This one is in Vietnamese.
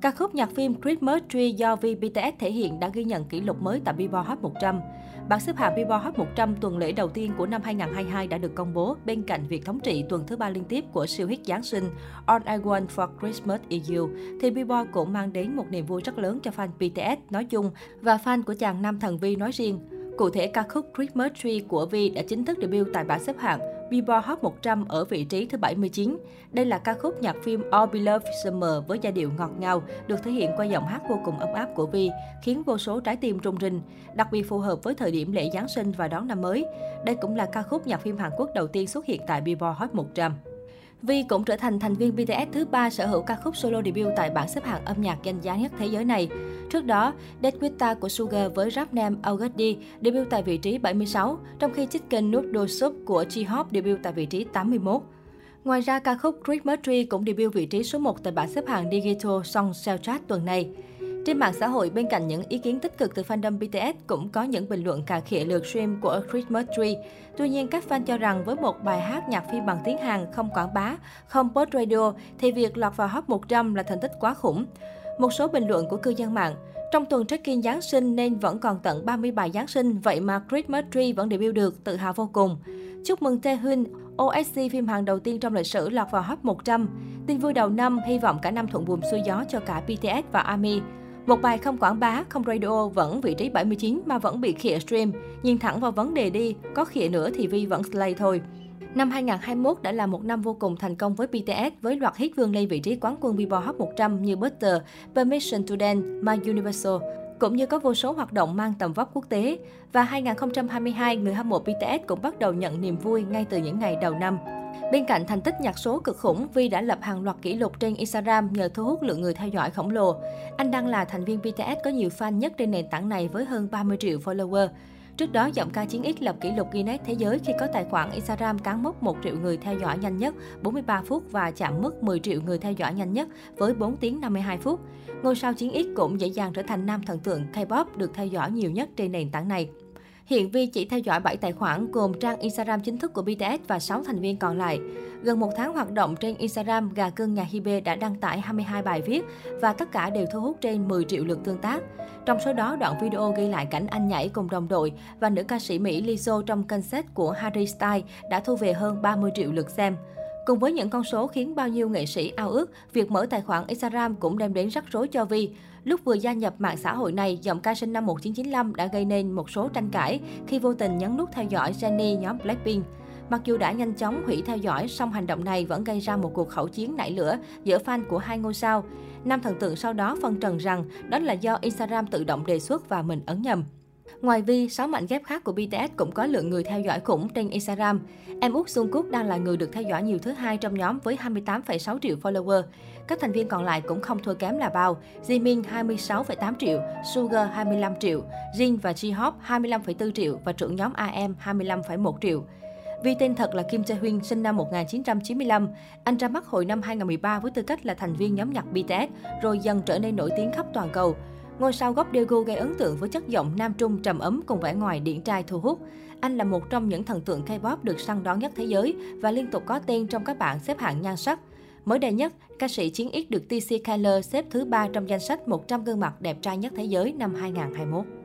Ca khúc nhạc phim Christmas Tree do V BTS thể hiện đã ghi nhận kỷ lục mới tại Billboard Hot 100. Bảng xếp hạng Billboard Hot 100 tuần lễ đầu tiên của năm 2022 đã được công bố bên cạnh việc thống trị tuần thứ ba liên tiếp của siêu hit Giáng sinh All I Want for Christmas is You, thì Billboard cũng mang đến một niềm vui rất lớn cho fan BTS nói chung và fan của chàng nam thần Vi nói riêng. Cụ thể, ca khúc Christmas Tree của Vi đã chính thức debut tại bảng xếp hạng Billboard Hot 100 ở vị trí thứ 79. Đây là ca khúc nhạc phim All Beloved Summer với giai điệu ngọt ngào, được thể hiện qua giọng hát vô cùng ấm áp của Vi, khiến vô số trái tim rung rinh, đặc biệt phù hợp với thời điểm lễ Giáng sinh và đón năm mới. Đây cũng là ca khúc nhạc phim Hàn Quốc đầu tiên xuất hiện tại Billboard Hot 100. Vi cũng trở thành thành viên BTS thứ ba sở hữu ca khúc solo debut tại bảng xếp hạng âm nhạc danh giá nhất thế giới này. Trước đó, Dead của Sugar với rap nam August debut tại vị trí 76, trong khi Chicken Noodle Soup của J-Hope debut tại vị trí 81. Ngoài ra, ca khúc Christmas Tree cũng debut vị trí số 1 tại bảng xếp hạng Digital Song Soundtrack tuần này. Trên mạng xã hội, bên cạnh những ý kiến tích cực từ fandom BTS, cũng có những bình luận cà khịa lượt stream của Christmas Tree. Tuy nhiên, các fan cho rằng với một bài hát nhạc phim bằng tiếng Hàn không quảng bá, không post radio, thì việc lọt vào Hot 100 là thành tích quá khủng. Một số bình luận của cư dân mạng, trong tuần trekking Giáng sinh nên vẫn còn tận 30 bài Giáng sinh, vậy mà Christmas Tree vẫn debut được, tự hào vô cùng. Chúc mừng Taehyun, OSC phim Hàn đầu tiên trong lịch sử lọt vào Hot 100. Tin vui đầu năm, hy vọng cả năm thuận buồm xuôi gió cho cả BTS và ARMY. Một bài không quảng bá, không radio vẫn vị trí 79 mà vẫn bị khịa stream. Nhìn thẳng vào vấn đề đi, có khịa nữa thì Vi vẫn slay thôi. Năm 2021 đã là một năm vô cùng thành công với BTS với loạt hit vươn lên vị trí quán quân Billboard Hot 100 như Butter, Permission to Dance, My Universal, cũng như có vô số hoạt động mang tầm vóc quốc tế. Và 2022, người hâm mộ BTS cũng bắt đầu nhận niềm vui ngay từ những ngày đầu năm. Bên cạnh thành tích nhạc số cực khủng, Vi đã lập hàng loạt kỷ lục trên Instagram nhờ thu hút lượng người theo dõi khổng lồ. Anh đang là thành viên BTS có nhiều fan nhất trên nền tảng này với hơn 30 triệu follower. Trước đó, giọng ca chiến X lập kỷ lục Guinness Thế giới khi có tài khoản Instagram cán mốc 1 triệu người theo dõi nhanh nhất 43 phút và chạm mức 10 triệu người theo dõi nhanh nhất với 4 tiếng 52 phút. Ngôi sao chiến X cũng dễ dàng trở thành nam thần tượng K-pop được theo dõi nhiều nhất trên nền tảng này. Hiện Vi chỉ theo dõi 7 tài khoản gồm trang Instagram chính thức của BTS và 6 thành viên còn lại. Gần một tháng hoạt động trên Instagram, gà cưng nhà Hibe đã đăng tải 22 bài viết và tất cả đều thu hút trên 10 triệu lượt tương tác. Trong số đó, đoạn video ghi lại cảnh anh nhảy cùng đồng đội và nữ ca sĩ Mỹ Lizzo trong concert của Harry Styles đã thu về hơn 30 triệu lượt xem. Cùng với những con số khiến bao nhiêu nghệ sĩ ao ước, việc mở tài khoản Instagram cũng đem đến rắc rối cho Vi. Lúc vừa gia nhập mạng xã hội này, giọng ca sinh năm 1995 đã gây nên một số tranh cãi khi vô tình nhấn nút theo dõi Jennie nhóm Blackpink. Mặc dù đã nhanh chóng hủy theo dõi, song hành động này vẫn gây ra một cuộc khẩu chiến nảy lửa giữa fan của hai ngôi sao. Nam thần tượng sau đó phân trần rằng đó là do Instagram tự động đề xuất và mình ấn nhầm. Ngoài Vi, 6 mảnh ghép khác của BTS cũng có lượng người theo dõi khủng trên Instagram. Em út Jungkook đang là người được theo dõi nhiều thứ hai trong nhóm với 28,6 triệu follower. Các thành viên còn lại cũng không thua kém là bao. Jimin 26,8 triệu, Sugar 25 triệu, Jin và J-Hope 25,4 triệu và trưởng nhóm AM 25,1 triệu. Vì tên thật là Kim Jae-hyun, sinh năm 1995. Anh ra mắt hồi năm 2013 với tư cách là thành viên nhóm nhạc BTS, rồi dần trở nên nổi tiếng khắp toàn cầu. Ngôi sao gốc Daegu gây ấn tượng với chất giọng nam trung trầm ấm cùng vẻ ngoài điển trai thu hút. Anh là một trong những thần tượng K-pop được săn đón nhất thế giới và liên tục có tên trong các bảng xếp hạng nhan sắc. Mới đây nhất, ca sĩ Chiến X được TC Kyler xếp thứ ba trong danh sách 100 gương mặt đẹp trai nhất thế giới năm 2021.